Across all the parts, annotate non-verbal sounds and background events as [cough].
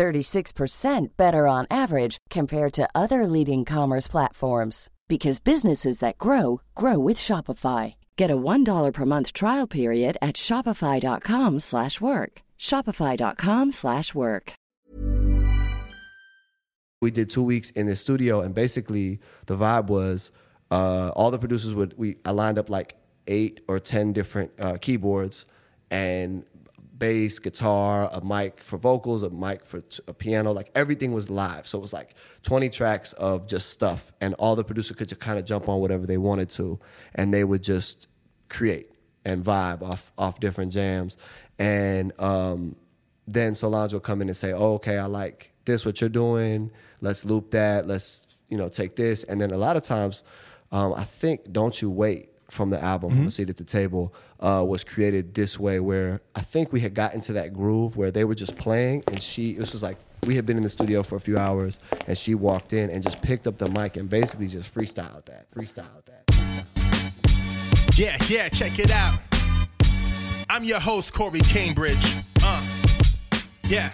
36% better on average compared to other leading commerce platforms because businesses that grow grow with Shopify. Get a $1 per month trial period at shopify.com/work. shopify.com/work. we did two weeks in the studio and basically the vibe was uh, all the producers would we I lined up like eight or ten different uh, keyboards and bass guitar a mic for vocals a mic for t- a piano like everything was live so it was like 20 tracks of just stuff and all the producer could just kind of jump on whatever they wanted to and they would just create and vibe off off different jams and um, then Solange will come in and say, oh, okay, I like this, what you're doing. Let's loop that. Let's, you know, take this. And then a lot of times, um, I think Don't You Wait from the album, From a Seat at the Table, uh, was created this way where I think we had gotten to that groove where they were just playing and she, this was like, we had been in the studio for a few hours and she walked in and just picked up the mic and basically just freestyled that, freestyled that. Yeah, yeah, check it out. I'm your host, Corey Cambridge. Uh, yeah.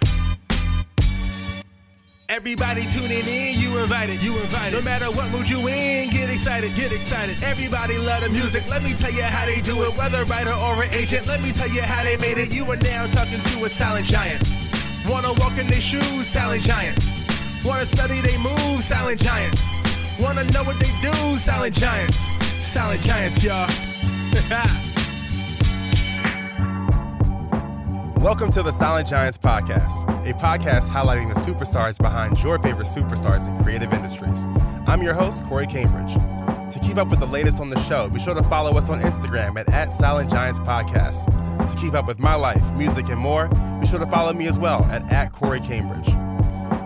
Everybody tuning in, you invited, you invited. No matter what mood you in, get excited, get excited. Everybody love the music. Let me tell you how they do it. Whether writer or an agent, let me tell you how they made it. You are now talking to a silent giant. Wanna walk in their shoes, silent giants. Wanna study they moves, silent giants. Wanna know what they do, silent giants. Silent giants, y'all. [laughs] Welcome to the Silent Giants Podcast, a podcast highlighting the superstars behind your favorite superstars in creative industries. I'm your host, Corey Cambridge. To keep up with the latest on the show, be sure to follow us on Instagram at, at Silent Giants Podcast. To keep up with my life, music, and more, be sure to follow me as well at, at Corey Cambridge.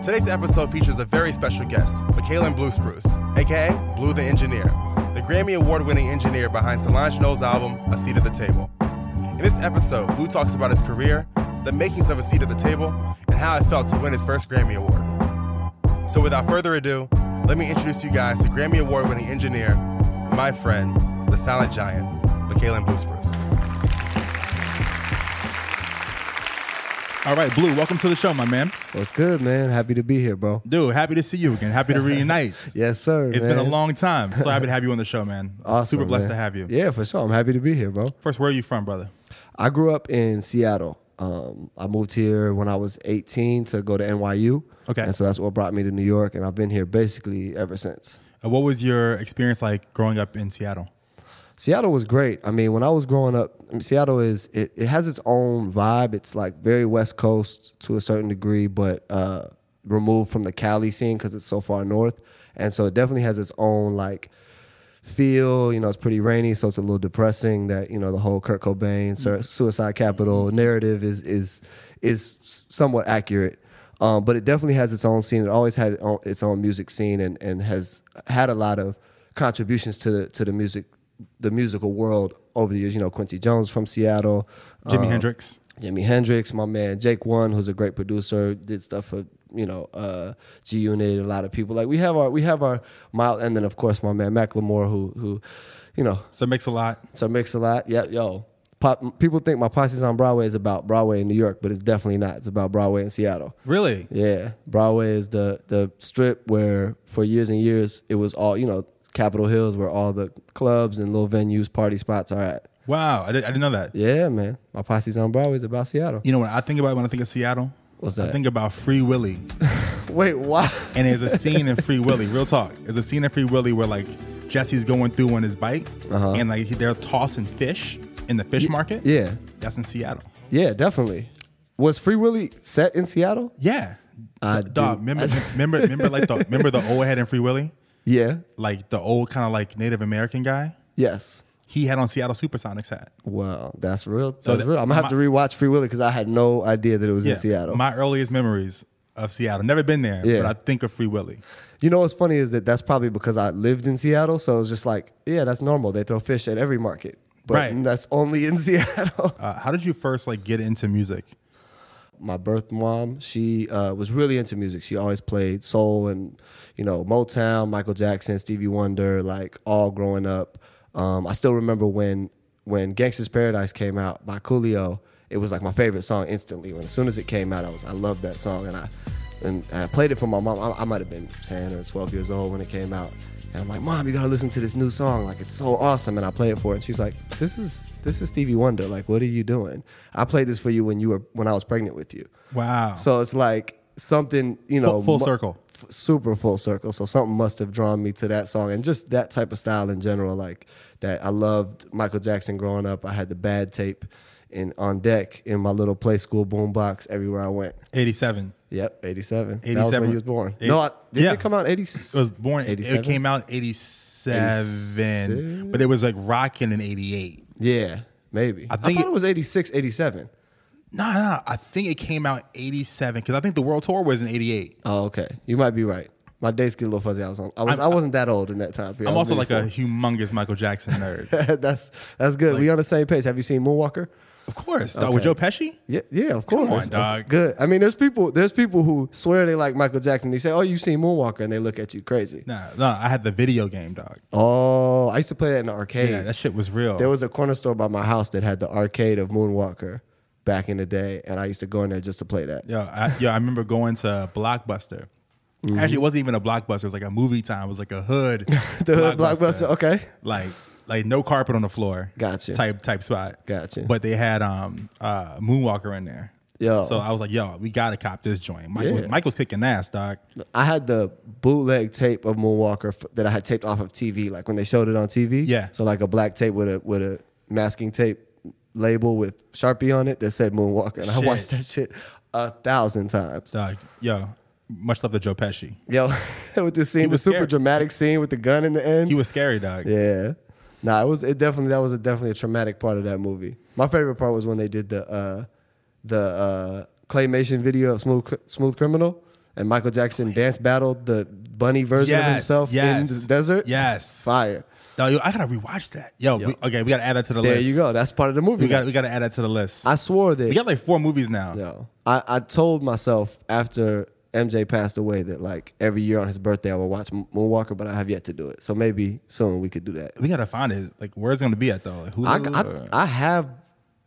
Today's episode features a very special guest, Mikaelin BlueSpruce, aka Blue the Engineer, the Grammy Award winning engineer behind Solange Knowles' album, A Seat at the Table. In this episode, Blue talks about his career, the makings of A Seat at the Table, and how it felt to win his first Grammy Award. So without further ado, let me introduce you guys to Grammy Award winning engineer, my friend, the silent giant, Mikaelin BlueSpruce. All right, Blue, welcome to the show, my man. What's good, man? Happy to be here, bro. Dude, happy to see you again. Happy to reunite. [laughs] Yes, sir. It's been a long time. So happy to have you on the show, man. [laughs] Awesome, Super blessed man. to have you. Yeah, for sure. I'm happy to be here, bro. First, where are you from, brother? I grew up in Seattle. Um, I moved here when I was 18 to go to NYU. Okay. And so that's what brought me to New York, and I've been here basically ever since. Uh, what was your experience like growing up in Seattle? Seattle was great. I mean, when I was growing up, I mean, Seattle is it, it has its own vibe. It's like very West Coast to a certain degree, but uh, removed from the Cali scene because it's so far north, and so it definitely has its own like feel. You know, it's pretty rainy, so it's a little depressing. That you know the whole Kurt Cobain su- suicide capital narrative is is is somewhat accurate. Um, but it definitely has its own scene. It always had its own- its own music scene, and, and has had a lot of contributions to the to the music the musical world over the years. You know, Quincy Jones from Seattle, Jimi um, Hendrix. Jimi Hendrix, my man Jake One, who's a great producer, did stuff for you know uh, G Unit, a lot of people. Like we have our we have our mild, and then of course my man Macklemore, who who you know So it makes a lot. Sir Mix-a-Lot. Yeah, yo. Pop, people think my posse's on Broadway is about Broadway in New York, but it's definitely not. It's about Broadway in Seattle. Really? Yeah, Broadway is the the strip where for years and years it was all you know Capitol Hills where all the clubs and little venues, party spots are at. Wow, I, did, I didn't know that. Yeah, man. My posse's on Broadway is about Seattle. You know what I think about when I think of Seattle? What's that? I think about Free Willy. [laughs] Wait, what? And there's a scene in Free Willy, real talk. There's a scene in Free Willy where like Jesse's going through on his bike Uh-huh. and like they're tossing fish in the fish market. Yeah, That's in Seattle. yeah, definitely. Was Free Willy set in Seattle? Yeah. I D- dog, do- remember, [laughs] [laughs] remember, remember, like the remember the old head in Free Willy, Yeah. like the old kind of like Native American guy. Yes. He had on Seattle SuperSonics hat. Wow, that's real. That's So the- real. I'm gonna have my- to rewatch Free Willy because I had no idea that it was in Seattle. My earliest memories of Seattle. Never been there, Yeah. but I think of Free Willy. You know what's funny is that that's probably because I lived in Seattle, so it's just like, yeah, that's normal. They throw fish at every market, but Right. that's only in [laughs] Seattle. Uh, how did you first like get into music? my birth mom, she uh, was really into music. She always played soul and you know Motown, Michael Jackson, Stevie Wonder, like all growing up. Um, I still remember when when Gangsta's Paradise came out by Coolio. It was like my favorite song instantly. When as soon as it came out, I was I loved that song and I and, and I played it for my mom. I, I might have been ten or twelve years old when it came out. And I'm like, Mom, you gotta listen to this new song. Like it's so awesome. And I play it for her. And she's like, This is this is Stevie Wonder. Like, what are you doing? I played this for you when you were when I was pregnant with you. Wow. So it's like something, you know, Full- full circle. Super full circle. So something must have drawn me to that song and just that type of style in general. Like that, I loved Michael Jackson growing up. I had the bad tape in on deck in my little play school boombox everywhere I went. 87. Yep, eighty-seven. That was 87. when you was born. Eight- no, I, did yeah. it come out eighty? It was born. It, 87? it came out 87, 86? but it was like rocking in 88. Yeah, maybe. I, think thought it- it was 86, 87. Nah, nah, I think it came out 87 because I think the world tour was in 88. Oh, okay. You might be right. My dates get a little fuzzy. I was on. I was. I'm- I wasn't that old in that time period. I'm also like a humongous Michael Jackson nerd. [laughs] that's that's good. we on the same page. Have you seen Moonwalker? of course. dog, With Joe Pesci? Yeah, yeah, of course. on, dog. Good. I mean, there's people. There's people who swear they like Michael Jackson. They say, "Oh, you've seen Moonwalker," and they look at you crazy. Nah, no, I had the video game, dog. Oh, I used to play that in the arcade. Yeah, that shit was real. there was a corner store by my house that had the arcade of Moonwalker back in the day, and I used to go in there just to play that. Yeah, I, yo, I remember going to Blockbuster. Mm-hmm. Actually, it wasn't even a Blockbuster. It was like a movie time. It was like a hood. [laughs] The hood Blockbuster, okay. Like, like no carpet on the floor. Gotcha. Type type spot. Gotcha. But they had um uh Moonwalker in there. Yo. So I was like, yo, we gotta cop this joint. Mike, was, Yeah. Kicking ass, doc. I had the bootleg tape of Moonwalker that I had taped off of TV, like when they showed it on TV. Yeah. So like a black tape with a with a masking tape label with Sharpie on it that said Moonwalker, and I watched that shit a thousand times. Dog, yo, much love to Joe Pesci. Yo, [laughs] with the scene, the super dramatic scene with the gun in the end. He was scary, dog. yeah. Nah, it was it definitely that was a, definitely a traumatic part of that movie. My favorite part was when they did the uh, the uh, claymation video of Smooth Smooth Criminal. And Michael Jackson dance battled the bunny version of Yes, himself in the desert. yes. Fire. Dog, yo, I gotta rewatch that. Yo, We, okay, we gotta add that to the list. There list. you go. That's part of the movie. We got we gotta add that to the list. I swore that. we got like four movies now. yo, I, I told myself after MJ passed away that like every year on his birthday I would watch M- Moonwalker, but I have yet to do it. So maybe soon we could do that. We gotta find it. Like, where's it gonna be at though? Like, I, Hulu? I, or- I have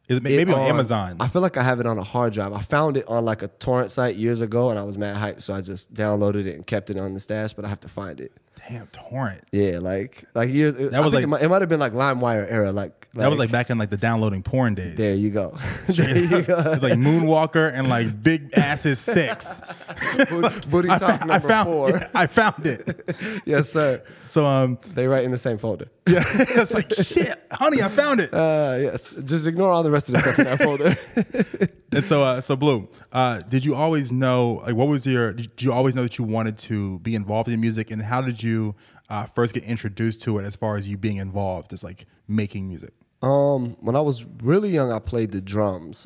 Is it it maybe on, Amazon. I feel like I have it on a hard drive. I found it on like a torrent site years ago, and I was mad hyped, so I just downloaded it and kept it on the stash. But I have to find it. Damn, torrent. Yeah, like like years. That was was like- it might, it might have been like LimeWire era. Like, That was like back in like the downloading porn days. there you go. [laughs] There you go. Like Moonwalker and like Big Asses Six. [laughs] Booty, booty I, talk I number found. four. yeah, [laughs] I found it. yes, sir. So um, They write in the same folder. yeah, it's like shit, honey, I found it. Uh, yes. Just ignore all the rest of the stuff in that folder. And so, uh, so Blue, uh, did you always know? Like, what was your? Did you always know that you wanted to be involved in music? And how did you uh, first get introduced to it? As far as you being involved, as like making music. Um, when I was really young, I played the drums,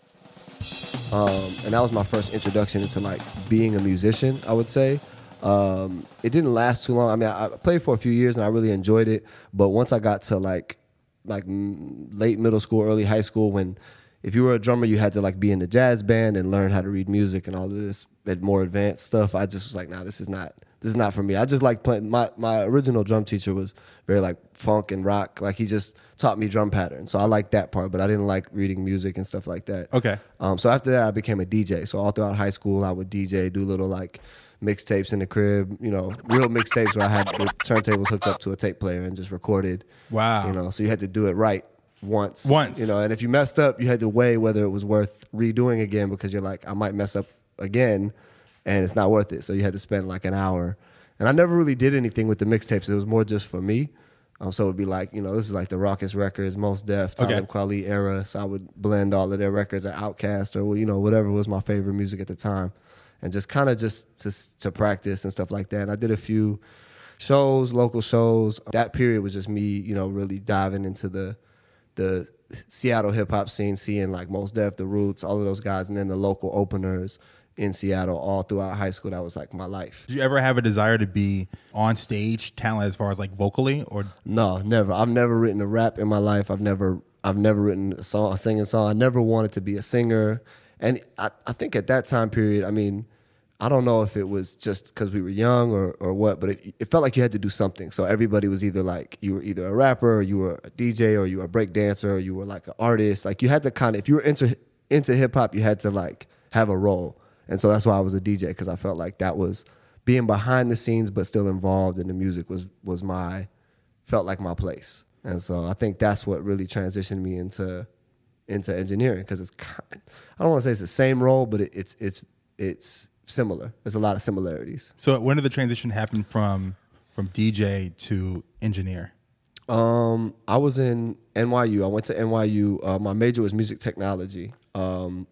um, and that was my first introduction into like being a musician. I would say um, it didn't last too long. I mean, I, I played for a few years and I really enjoyed it. But once I got to like like late middle school, early high school, when if you were a drummer, you had to like be in the jazz band and learn how to read music and all of this more advanced stuff. I just was like, nah, this is not this is not for me. I just like playing. My my original drum teacher was very like funk and rock. Like he just taught me drum patterns, so I liked that part. But I didn't like reading music and stuff like that. Okay. Um, so after that, I became a DJ. So all throughout high school, I would DJ, do little like mixtapes in the crib. You know, real mixtapes where I had the turntables hooked up to a tape player and just recorded. Wow. You know, so you had to do it right once. Once. You know, and if you messed up, you had to weigh whether it was worth redoing again because you're like, I might mess up again, and it's not worth it. So you had to spend like an hour. And I never really did anything with the mixtapes. It was more just for me. Um, so it would be like, you know, this is like the Rawkus Records, Mos Def, Talib Okay. Kweli era. So I would blend all of their records at Outkast or, you know, whatever was my favorite music at the time. And just kind of just to, to practice and stuff like that. And I did a few shows, local shows. That period was just me, you know, really diving into the the Seattle hip hop scene, seeing like Mos Def, The Roots, all of those guys, and then the local openers, in Seattle all throughout high school. That was like my life. Did you ever have a desire to be on stage, talent as far as like vocally, or No, never. I've never written a rap in my life. I've never I've never written a song, a singing song. I never wanted to be a singer. And I, I think at that time period, I mean, I don't know if it was just because we were young or, or what, but it, it felt like you had to do something. So everybody was either like you were either a rapper or you were a DJ or you were a break dancer or you were like an artist. Like you had to kind of if you were into into hip hop, you had to like have a role. And so that's why I was a DJ because I felt like that was being behind the scenes but still involved in the music was was my felt like my place. And so I think that's what really transitioned me into into engineering because it's kind, I don't want to say it's the same role, but it, it's it's it's similar. There's a lot of similarities. so? When did the transition happen from from DJ to engineer? Um, I was in NYU. I went to NYU. Uh, my major was music technology, um,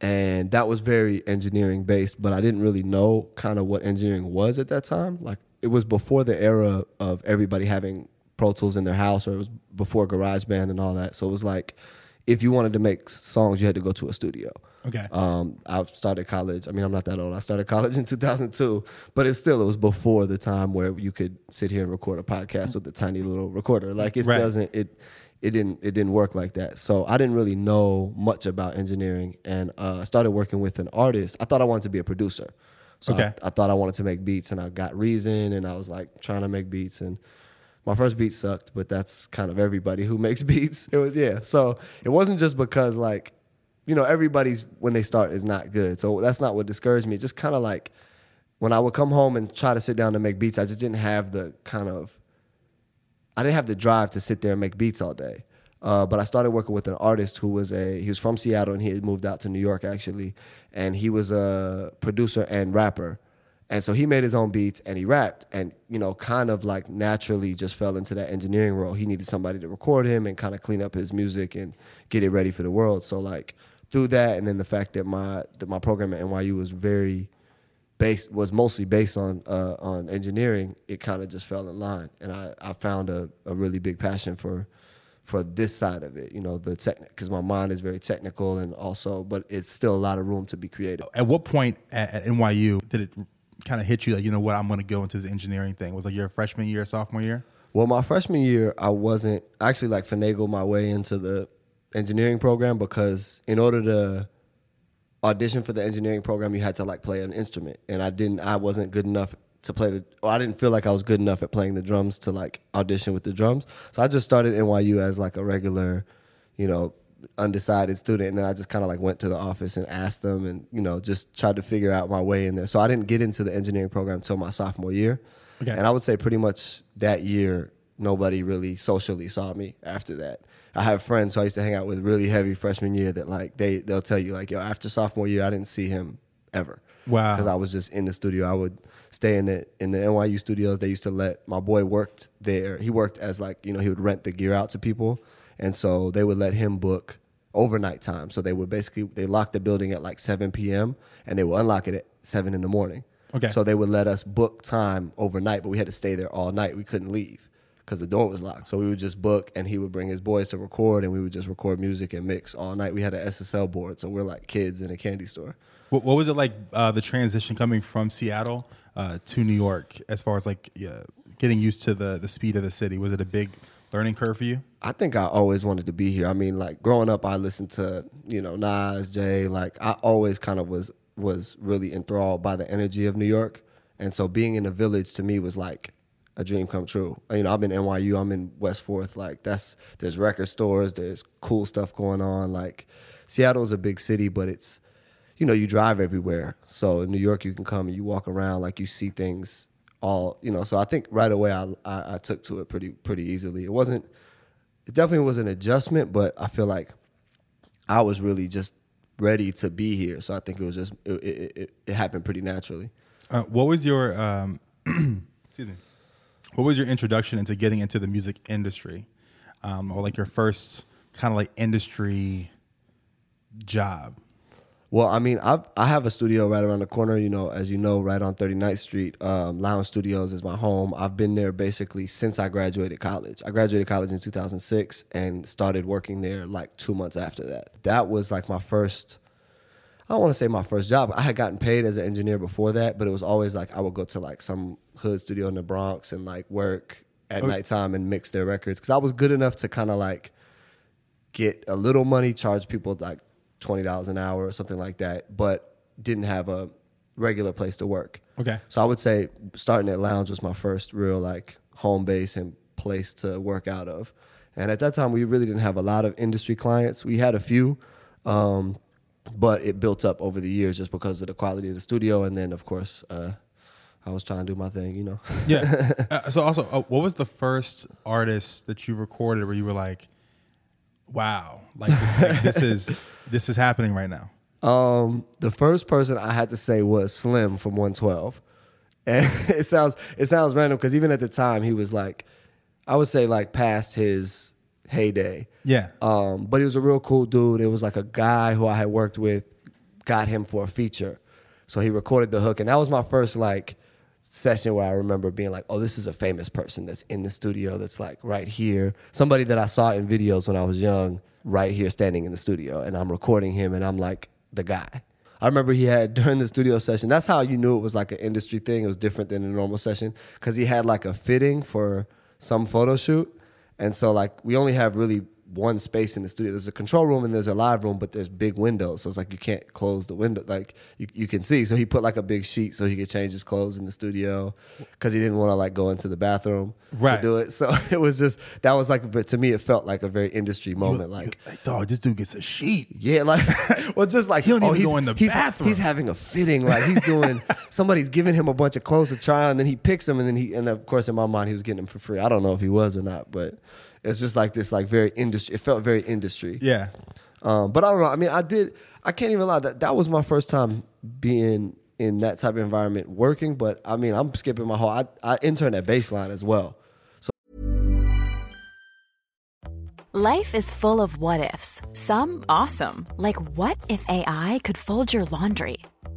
and that was very engineering based. But I didn't really know kind of what engineering was at that time. Like it was before the era of everybody having Pro Tools in their house, or it was before GarageBand and all that. So it was like if you wanted to make songs, you had to go to a studio. Okay. Um, I started college. I mean, I'm not that old. I started college in 2002, but it's still it was before the time where you could sit here and record a podcast with a tiny little recorder. Like it Right. doesn't it it didn't it didn't work like that. So I didn't really know much about engineering, and uh, I started working with an artist. I thought I wanted to be a producer. So Okay. I, I thought I wanted to make beats, and I got Reason, and I was like trying to make beats, and my first beat sucked, but that's kind of everybody who [laughs] makes beats. It was yeah. So it wasn't just because like, you know, everybody's when they start is not good. So that's not what discouraged me. Just kind of like when I would come home and try to sit down to make beats, I just didn't have the kind of I didn't have the drive to sit there and make beats all day. Uh, but I started working with an artist who was a he was from Seattle and he had moved out to New York actually, and he was a producer and rapper, and so he made his own beats and he rapped and you know kind of like naturally just fell into that engineering role. He needed somebody to record him and kind of clean up his music and get it ready for the world. So like through that and then the fact that my that my program at NYU was very based was mostly based on uh, on engineering, it kind of just fell in line, and I, I found a, a really big passion for for this side of it. You know, the tech because my mind is very technical, and also, but it's still a lot of room to be creative. At what point at, at NYU did it kind of hit you like you know what I'm going to go into this engineering thing? Was like your freshman year, sophomore year? Well, my freshman year, I wasn't I actually like finagle my way into the engineering program because in order to audition for the engineering program, you had to like play an instrument, and I didn't. I wasn't good enough to play the. Or I didn't feel like I was good enough at playing the drums to like audition with the drums. So I just started NYU as like a regular, you know, undecided student, and then I just kind of like went to the office and asked them, and you know, just tried to figure out my way in there. So I didn't get into the engineering program until my sophomore year, Okay. and I would say pretty much that year nobody really socially saw me after that. I have friends who I used to hang out with really heavy freshman year that like they they'll tell you like yo after sophomore year I didn't see him ever. Wow. Because I was just in the studio. I would stay in the in the NYU studios. They used to let my boy worked there. He worked as like you know he would rent the gear out to people, and so they would let him book overnight time. So they would basically they locked the building at like 7 p.m. and they would unlock it at seven in the morning. Okay. So they would let us book time overnight, but we had to stay there all night. We couldn't leave because the door was locked. So we would just book, and he would bring his boys to record, and we would just record music and mix all night. We had an SSL board, so we're like kids in a candy store. What, what was it like uh, the transition coming from Seattle uh, to New York as far as like yeah, getting used to the the speed of the city? Was it a big learning curve for you? I think I always wanted to be here. I mean, like growing up, I listened to you know Nas, Jay. Like I always kind of was was really enthralled by the energy of New York, and so being in the village to me was like a dream come true. You know, I'm in NYU, I'm in West Fourth. Like that's there's record stores, there's cool stuff going on. Like Seattle's a big city, but it's you know you drive everywhere. So in New York, you can come and you walk around, like you see things all you know. So I think right away I I, I took to it pretty pretty easily. It wasn't it definitely was an adjustment, but I feel like I was really just ready to be here. So I think it was just it, it, it, it happened pretty naturally. Uh, what was your um, [clears throat] excuse me? What was your introduction into getting into the music industry, um, or like your first kind of like industry job? Well, I mean, I I have a studio right around the corner. You know, as you know, right on 39th Street. Um, Lounge Studios is my home. I've been there basically since I graduated college. I graduated college in 2006 and started working there like two months after that. That was like my first. I don't want to say my first job. I had gotten paid as an engineer before that, but it was always like I would go to like some hood studio in the Bronx and like work at nighttime and mix their records because I was good enough to kind of like get a little money, charge people like twenty dollars an hour or something like that, but didn't have a regular place to work. Okay. So I would say starting at Lounge was my first real like home base and place to work out of. And at that time, we really didn't have a lot of industry clients. We had a few, um, but it built up over the years just because of the quality of the studio. And then, of course, uh, I was trying to do my thing, you know. [laughs] Yeah. uh, so also, uh, what was the first artist that you recorded where you were like, "Wow, like this, like, this [laughs] is this is happening right now"? Um, the first person I had to say was Slim from 112. [laughs] And it sounds it sounds random because even at the time he was like, I would say like past his heyday. Yeah. Um, but he was a real cool dude. It was like a guy who I had worked with, got him for a feature. So he recorded the hook, and that was my first like session where I remember being like, "Oh, this is a famous person that's in the studio. That's like right here. Somebody that I saw in videos when I was young, right here, standing in the studio, and I'm recording him, and I'm like the guy." I remember he had [laughs] during the studio session. That's how you knew it was like an industry thing. It was different than a normal session because he had like a fitting for some photo shoot, and so like we only have really one space in the studio. There's a control room and there's a live room, but there's big windows. So it's like you can't close the window. Like you, you can see. So he put like a big sheet so he could change his clothes in the studio because he didn't want to like go into the bathroom Right. to do it. [laughs] So it was just that was like, but to me, it felt like a very industry moment. like like, dog, this dude gets a sheet. yeah, like [laughs] well, just like He don't oh, he's, go in the he's, bathroom. He's having a fitting, like he's doing. [laughs] somebody's giving him a bunch of clothes to try on, and then he picks them, and then he, and of course, in my mind, he was getting them for free. I don't know if he was or not, but it's just like this, like very industry. It felt very industry. Yeah. Um, but I don't know. I mean, I did. I can't even lie. That that was my first time being in that type of environment working. But I mean, I'm skipping my whole. I, I interned at Baseline as well. So life is full of what ifs. Some awesome, like what if AI could fold your laundry?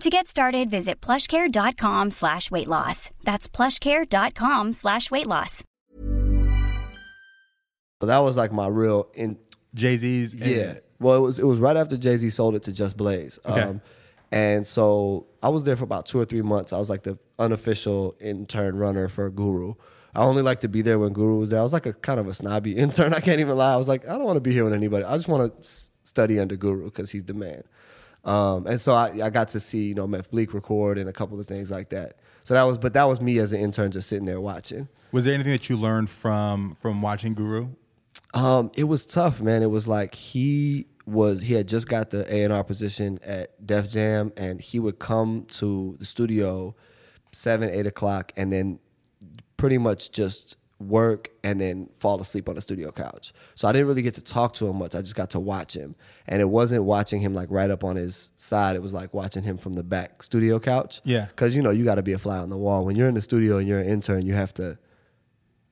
To get started, visit plushcare.com slash weight loss. That's plushcare.com slash weight loss. So that was like my real in, Jay Z's. Yeah. Well, it was it was right after Jay Z sold it to Just Blaze. Okay. Um, and so I was there for about two or three months. I was like the unofficial intern runner for Guru. I only like to be there when Guru was there. I was like a kind of a snobby [laughs] intern. I can't even lie. I was like, I don't want to be here with anybody. I just want to s- study under Guru because he's the man. Um, and so I, I got to see you know Memphis Bleek record and a couple of things like that. So that was, but that was me as an intern just sitting there watching. Was there anything that you learned from from watching Guru? Um, it was tough, man. It was like he was he had just got the A and R position at Def Jam, and he would come to the studio seven, eight o'clock, and then pretty much just work and then fall asleep on the studio couch. So I didn't really get to talk to him much. I just got to watch him, and it wasn't watching him like right up on his side. It was like watching him from the back studio couch. Yeah. because you know you got to be a fly on the wall when you're in the studio and you're an intern. You have to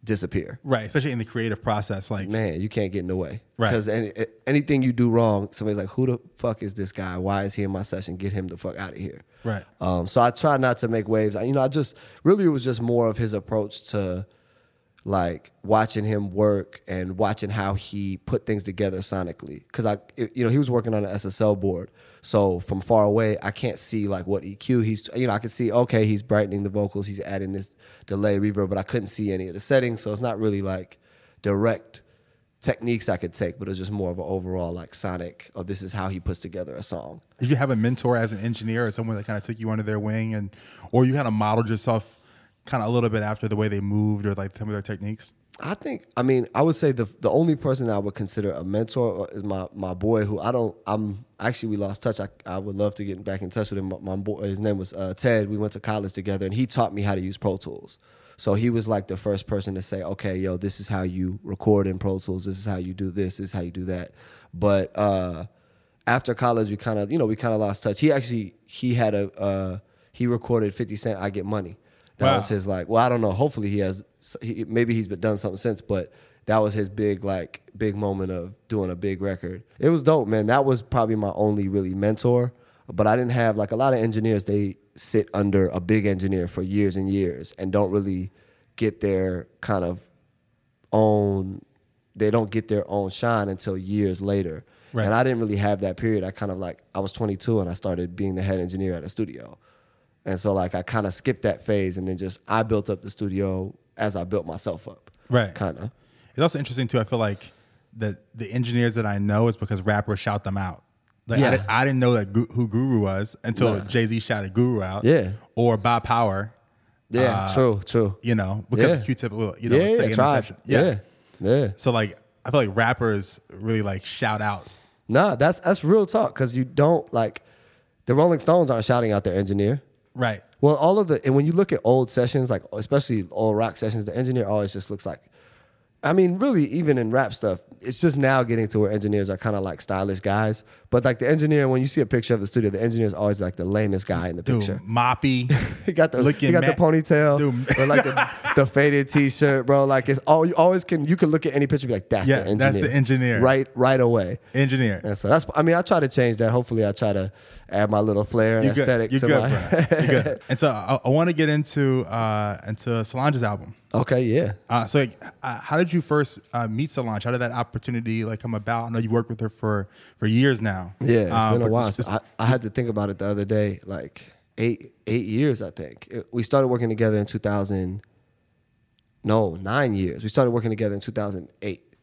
disappear Right, especially in the creative process. Like, man, you can't get in the way. Right. Because any, anything you do wrong, somebody's like, who the fuck is this guy? Why is he in my session? Get him the fuck out of here. Right. Um, so I try not to make waves. I, you know, I just really it was just more of his approach to like watching him work and watching how he put things together sonically. Because I, you know, he was working on an SSL board, so from far away, I can't see like what EQ he's. You know, I can see okay, he's brightening the vocals, he's adding this delay reverb, but I couldn't see any of the settings, so it's not really like direct techniques I could take, but it's just more of an overall like sonic. Oh, this is how he puts together a song. did you have a mentor as an engineer or someone that kind of took you under their wing, and or you kind of modeled yourself kind of a little bit after the way they moved or like some of their techniques? I think I mean I would say the the only person I would consider a mentor is my my boy who I don't I'm actually we lost touch. I, I would love to get back in touch with him. My, my boy his name was uh, Ted. We went to college together and he taught me how to use Pro Tools. So he was like the first person to say okay yo this is how you record in Pro Tools. This is how you do this. This is how you do that. But uh, after college we kind of you know we kind of lost touch. He actually he had a uh, he recorded 50 Cent I Get Money that Wow. was his like well I don't know. Hopefully he has he, maybe he's been done something since but that was his big like big moment of doing a big record. It was dope man. That was probably my only really mentor but I didn't have like a lot of engineers. They sit under a big engineer for years and years and don't really get their kind of own they don't get their own shine until years later. Right. and I didn't really have that period. I kind of like I was 22 and I started being the head engineer at a studio and so like I kind of skipped that phase and then just I built up the studio as I built myself up. Right. Kind of. It's also interesting too. I feel like that the engineers that I know is because rappers shout them out. Like Yeah. I, didn't, I didn't know that Gu- who Guru was until Nah. Jay Z shouted Guru out. Yeah. Or Bob Power. Yeah, uh, true, true. You know, because Yeah. Q-Tip, you know, yeah, yeah, in the tribe. session. Yeah. yeah. So like, I feel like rappers really like shout out. Nah, that's that's real talk because you don't like the Rolling Stones aren't shouting out their engineer. Right. Well, all of the and when you look at old sessions, like especially old rock sessions, the engineer always just looks like. I mean, really, even in rap stuff, it's just now getting to where engineers are kind of like stylish guys. But like the engineer, when you see a picture of the studio, the engineer is always like the lamest guy in the Dude, picture. moppy. [laughs] He got the Looking he got the ponytail, Dude. or like the, [laughs] the faded t-shirt, bro. Like it's all you always can you can look at any picture and be like, that's Yeah, the engineer. that's the engineer. Right right away. engineer. And so that's I mean, I try to change that. Hopefully I try to add my little flair and You're good. aesthetic You're to good, my bro. You're good. [laughs] And so I, I want to get into uh, into Solange's album. Okay, yeah. Uh, so, uh, how did you first uh, meet Solange? How did that opportunity like come about? I know you worked with her for for years now. Yeah, it's Uh, been a while. just- I, I had to think about it the other day, like eight eight years, I think. It- we started working together in 2000. No, nine years. We started working together in 2008.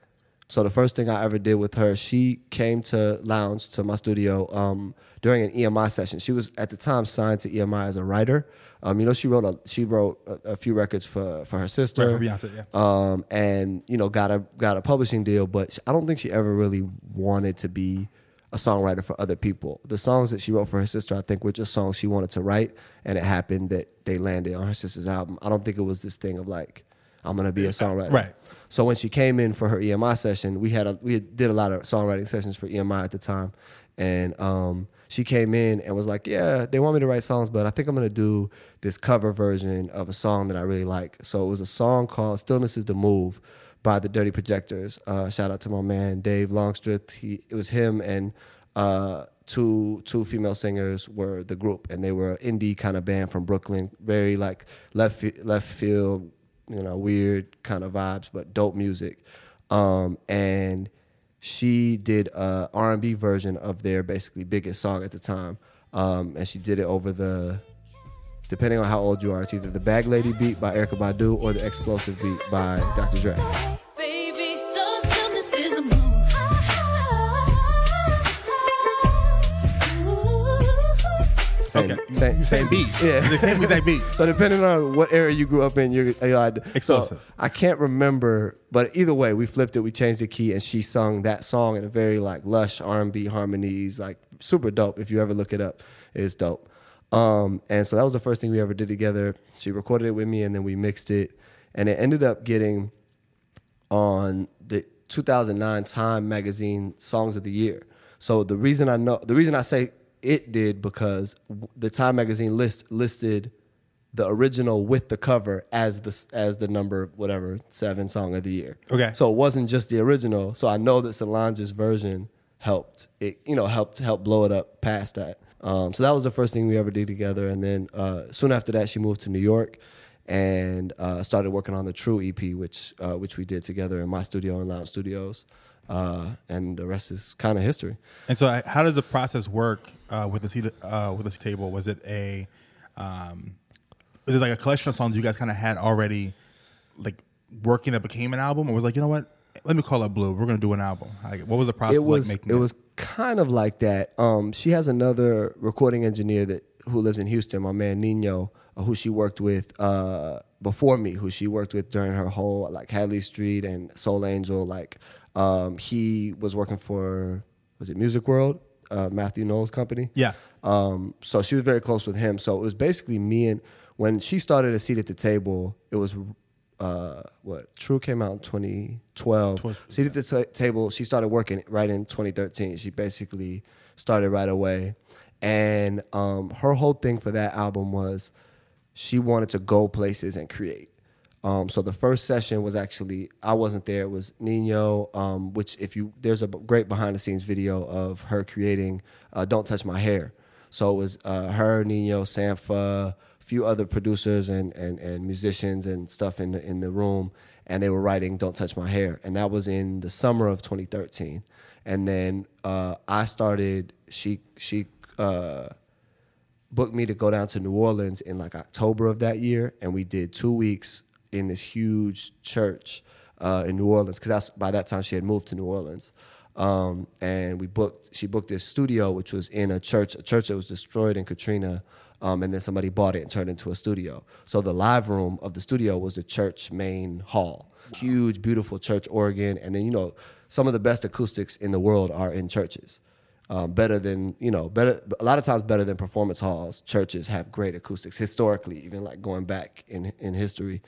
So the first thing I ever did with her, she came to Lounge to my studio um, during an EMI session. She was at the time signed to EMI as a writer. Um, you know, she wrote a she wrote a, a few records for for her sister, Right, for Beyonce, yeah. um, and you know got a got a publishing deal. But I don't think she ever really wanted to be a songwriter for other people. The songs that she wrote for her sister, I think, were just songs she wanted to write, and it happened that they landed on her sister's album. I don't think it was this thing of like I'm gonna be a songwriter. Right. So when she came in for her EMI session, we had a, we did a lot of songwriting sessions for EMI at the time, and um, she came in and was like, "Yeah, they want me to write songs, but I think I'm gonna do this cover version of a song that I really like." So it was a song called "Stillness Is the Move" by the Dirty Projectors. Uh, shout out to my man Dave Longstreth. He it was him and uh, two two female singers were the group, and they were an indie kind of band from Brooklyn, very like left left field you know, weird kind of vibes, but dope music. Um, and she did a R&B version of their basically biggest song at the time. Um, and she did it over the, depending on how old you are, it's either the Bag Lady beat by Erykah Badu or the Explosive beat by Dr. Dre. Same, Okay. same, Same beat. Yeah, The same exact beat. [laughs] So depending on what area you grew up in, you're, you're so I can't remember, but either way, we flipped it. We changed the key, and she sung that song in a very like lush R&B harmonies, like super dope. If you ever look it up, it's dope. Um, and so that was the first thing we ever did together. She recorded it with me, and then we mixed it, and it ended up getting on the 2009 Time Magazine Songs of the Year. So the reason I know, the reason I say it did because the Time Magazine list listed the original with the cover as the as the number whatever seven song of the year. Okay. So it wasn't just the original. So I know that Solange's version helped it, you know, helped help blow it up past that. Um, so that was the first thing we ever did together, and then uh, soon after that, she moved to New York and uh, started working on the True EP, which uh, which we did together in my studio in Lounge Studios, uh, and the rest is kind of history. And so, uh, how does the process work uh, with the uh, with the table? Was it a, um, was it like a collection of songs you guys kind of had already, like working that became an album, or was it like you know what? Let me call it Blue. We're gonna do an album. Like, what was the process it was like making it was kind of like that. Um, she has another recording engineer that who lives in Houston, my man Nino, who she worked with uh, before me, who she worked with during her whole like Hadley Street and Sol-Angel. Like um, he was working for was it Music World, uh, Mathew Knowles' company. Yeah. Um, so she was very close with him. So it was basically me and when she started a seat at the table, it was uh, what True came out in 2012. Seat at the ta- table, she started working right in 2013. She basically started right away, and um, her whole thing for that album was she wanted to go places and create. Um, so the first session was actually I wasn't there. It was Nino, um, which if you there's a great behind the scenes video of her creating uh, "Don't Touch My Hair." So it was uh, her, Nino, Sampha, a few other producers and, and, and musicians and stuff in the, in the room, and they were writing "Don't Touch My Hair," and that was in the summer of 2013. And then uh, I started. She she. Uh, booked me to go down to New Orleans in like October of that year, and we did two weeks in this huge church uh, in New Orleans because that's by that time she had moved to New Orleans. Um, and we booked. She booked this studio, which was in a church, a church that was destroyed in Katrina, um, and then somebody bought it and turned it into a studio. So the live room of the studio was the church main hall, huge, beautiful church organ, and then you know some of the best acoustics in the world are in churches um, better than you know better a lot of times better than performance halls churches have great acoustics historically even like going back in in history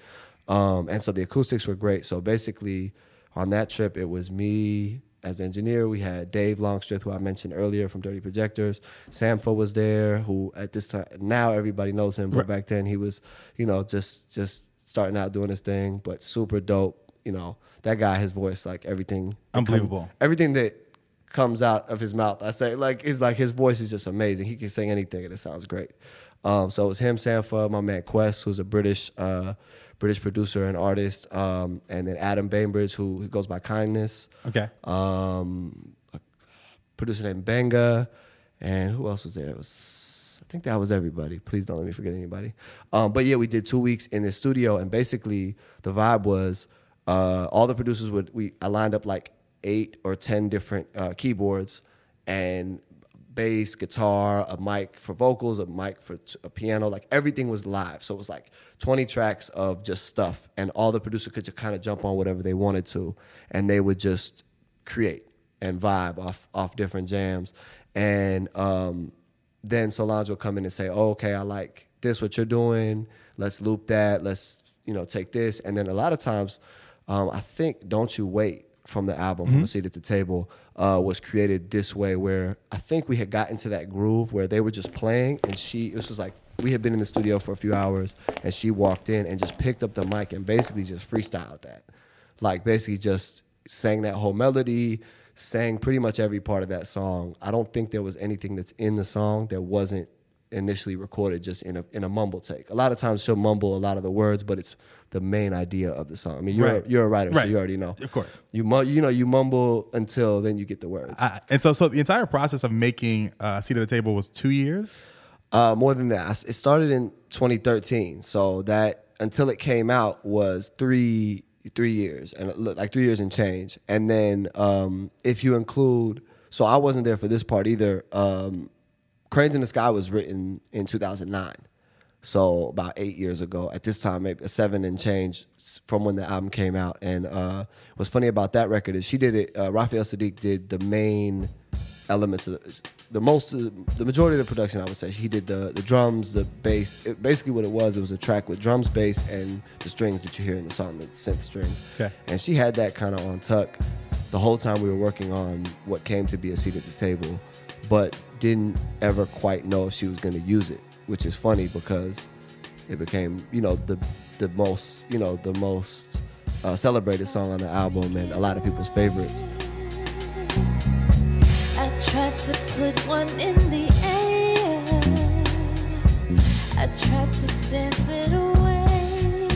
um, and so the acoustics were great so basically on that trip it was me as the engineer we had dave longstreth who i mentioned earlier from dirty projectors sampha was there who at this time now everybody knows him but back then he was you know just just starting out doing his thing but super dope you know that guy his voice like everything Unbelievable. everything that comes out of his mouth. I say like it's like his voice is just amazing. He can sing anything and it sounds great. Um, so it was him, Sampha, my man Kwes, who's a British uh, British producer and artist, um, and then Adam Bainbridge, who, who goes by Kindness. Okay. Um, a producer named Benga, and who else was there? It was I think that was everybody. Please don't let me forget anybody. Um, but yeah, we did two weeks in the studio, and basically the vibe was uh, all the producers would we I lined up like eight or ten different uh, keyboards and bass, guitar, a mic for vocals, a mic for t- a piano. Like everything was live, so it was like twenty tracks of just stuff, and all the producer could just kind of jump on whatever they wanted to, and they would just create and vibe off off different jams, and um, then Solange will come in and say, oh, "Okay, I like this. What you're doing. Let's loop that. Let's you know take this." And then a lot of times, um, I think "Don't You Wait" from the album "From a Seat at the Table" uh, was created this way, where I think we had gotten to that groove where they were just playing, and she this was like we had been in the studio for a few hours, and she walked in and just picked up the mic and basically just freestyled that, like basically just sang that whole melody sang pretty much every part of that song. I don't think there was anything that's in the song that wasn't initially recorded just in a in a mumble take. A lot of times she'll mumble a lot of the words, but it's the main idea of the song. I mean, you're Right. you're a writer, Right. so you already know. Of course. You mu- you know you mumble until then you get the words. I, and so, so the entire process of making uh, seat at the table was two years. Uh, more than that, it started in 2013. So that until it came out was three three years and like three years and change. And then um, if you include, so I wasn't there for this part either. Um, Cranes in the Sky was written in 2009. So about eight years ago, at this time, maybe seven and change from when the album came out. And uh, what's funny about that record is she did it. Uh, Raphael Saadiq did the main elements of the, the most, the majority of the production. I would say he did the the drums, the bass. It, basically, what it was, it was a track with drums, bass, and the strings that you hear in the song, the synth strings. Okay. And she had that kind of on tuck the whole time we were working on what came to be a seat at the table, but didn't ever quite know if she was going to use it, which is funny because it became, you know, the the most, you know, the most uh, celebrated song on the album and a lot of people's favorites. I tried to put one in the air. I tried to dance it away.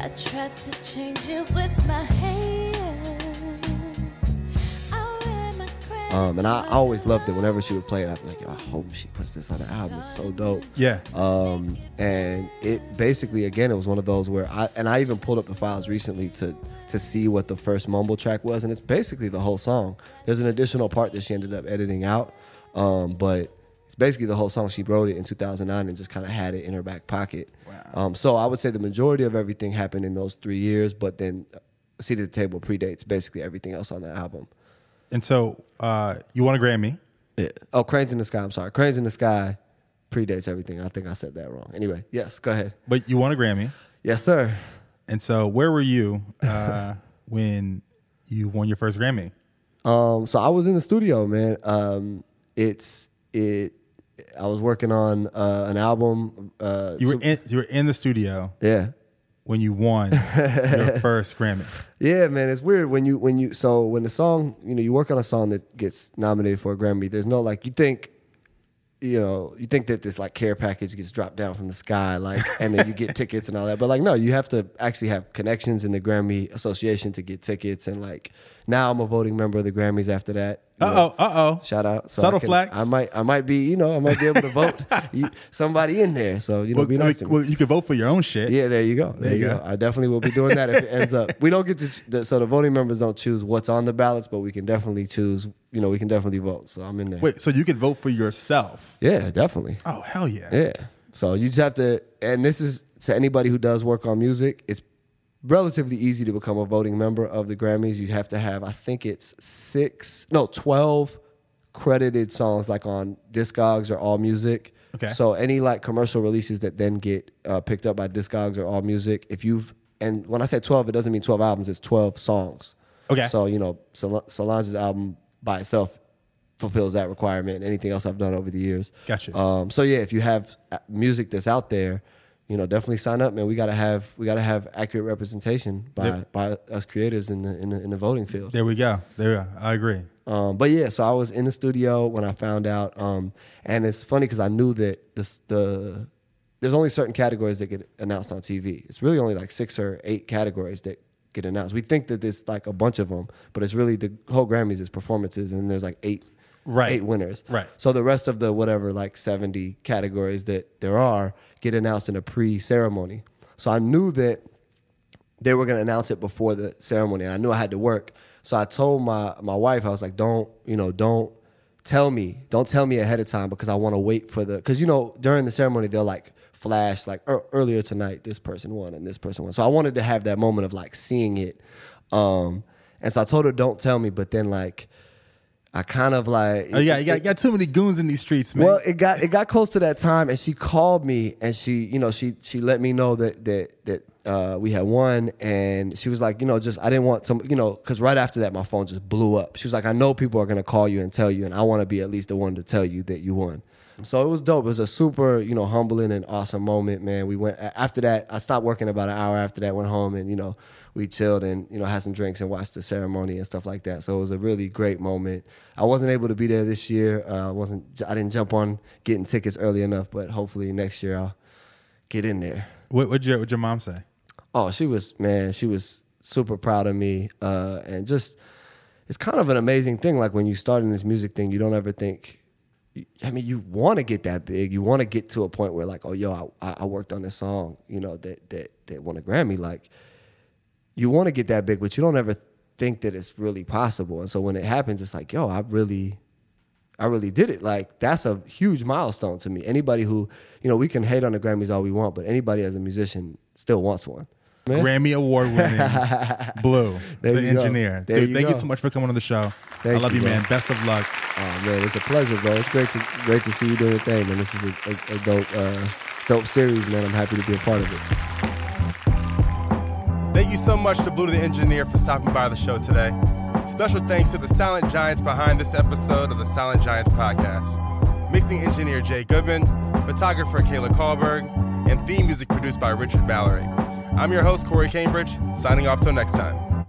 I tried to change it with my hair. Um, and I, always loved it. Whenever she would play it, I'd be like, Yo, I hope she puts this on the album. It's so dope. Yeah. Um, and it basically, again, it was one of those where I and I even pulled up the files recently to to see what the first mumble track was, and it's basically the whole song. There's an additional part that she ended up editing out, um, but It's basically the whole song. She wrote it in 2009 and just kind of had it in her back pocket. Wow. Um, so I would say the majority of everything happened in those three years, but then Seat at the Table predates basically everything else on the album. And so uh, you won a Grammy. Yeah. Oh, Cranes in the Sky. I'm sorry. Cranes in the Sky predates everything. I think I said that wrong. Anyway, yes, go ahead. But you won a Grammy. Yes, sir. And so where were you uh, [laughs] when you won your first Grammy? Um, so I was in the studio, man. Um, it's it. I was working on uh, an album. Uh, You were so- in, you were in the studio yeah, when you won [laughs] your first Grammy. yeah, man. It's weird when you when you so when the song you know you work on a song that gets nominated for a Grammy. There's no like you think. You know, you think that this like care package gets dropped down from the sky, like, and then you get [laughs] tickets and all that. But like, no, you have to actually have connections in the Grammy Association to get tickets. And like, now I'm a voting member of the Grammys after that. You Uh know. oh, uh oh. Shout out. So Subtle I can- flex. I might, I might be, you know, I might be able to [laughs] vote somebody in there. So you know, Well, be nice to me. well, you can vote for your own shit. yeah, there you go. There, you you go. go. I definitely will be doing that if it ends up. We don't get to, so the voting members don't choose what's on the ballots, but we can definitely choose. You know, we can definitely vote. So I'm in there. Wait, so you can vote for yourself? Yeah, definitely. Oh hell yeah! Yeah. So you just have to, and this is to anybody who does work on music. It's relatively easy to become a voting member of the Grammys. You have to have, I think it's six, no, twelve credited songs like on Discogs or All Music. Okay. So any like commercial releases that then get uh, picked up by Discogs or All Music, if you've and when I say twelve, it doesn't mean twelve albums. It's twelve songs. Okay. So you know, Sol- Solange's album by itself fulfills that requirement. Anything else I've done over the years. Gotcha. Um, so yeah, if you have uh, music that's out there, you know, definitely sign up, man. We gotta have we gotta have accurate representation by by us creatives in the in the, in the voting field. There we go. There we go. I agree. Um, but yeah, so I was in the studio when I found out, um, and it's funny because I knew that this, the there's only certain categories that get announced on TV. It's really only like six or eight categories that get announced. We think that there's like a bunch of them, but it's really the whole Grammys is performances, and there's like eight Right. eight winners. Right. So the rest of the whatever like 70 categories that there are get announced in a pre-ceremony. So I knew that they were going to announce it before the ceremony. And I knew I had to work. So I told my my wife, I was like, don't, you know, don't tell me, don't tell me ahead of time because I want to wait for the, because, you know, during the ceremony, they'll like flash, like "Ear- earlier tonight, this person won and this person won. So I wanted to have that moment of like seeing it. Um, and so I told her, don't tell me. But then like, I kind of like, Oh, yeah, you got, you got too many goons in these streets, man. well, it got it got close to that time, and she called me, and she, you know, she she let me know that that that uh, we had won, and she was like, you know, just I didn't want some, you know, because right after that, my phone just blew up. She was like, I know people are gonna call you and tell you, and I want to be at least the one to tell you that you won. So it was dope. It was a super, you know, humbling and awesome moment, man. We went after that. I stopped working about an hour after that. Went home and you know we chilled and you know had some drinks and watched the ceremony and stuff like that. So it was a really great moment. I wasn't able to be there this year. Uh, I wasn't. I didn't jump on getting tickets early enough, but hopefully next year I'll get in there. what would your, what'd your mom say? Oh, she was man. She was super proud of me, uh, and just it's kind of an amazing thing. Like when you start in this music thing, you don't ever think. I mean, you want to get that big. You want to get to a point where, like, oh, yo, I, I worked on this song, you know, that that that won a Grammy. Like, you want to get that big, but you don't ever think that it's really possible. And so when it happens, it's like, yo, I really, I really did it. Like that's a huge milestone to me. Anybody who, you know, we can hate on the Grammys all we want, but anybody as a musician still wants one. Man. Grammy award winning [laughs] Blue, There the engineer. Dude, you thank you so much for coming on the show. I love you, you, bro. man. Best of luck. Oh man, it's a pleasure, bro. It's great to great to see you doing your thing, man. This is a, a, a dope uh, dope series, man. I'm happy to be a part of it. Thank you so much to Blue the Engineer for stopping by the show today. Special thanks to the Silent Giants behind this episode of the Silent Giants podcast. Mixing engineer Jay Goodman, photographer Kayla Kahlberg, and theme music produced by Richard Mallory. I'm your host, Corey Cambridge, signing off till next time.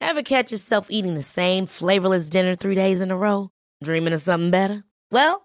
Ever catch yourself eating the same flavorless dinner three days in a row? Dreaming of something better? Well,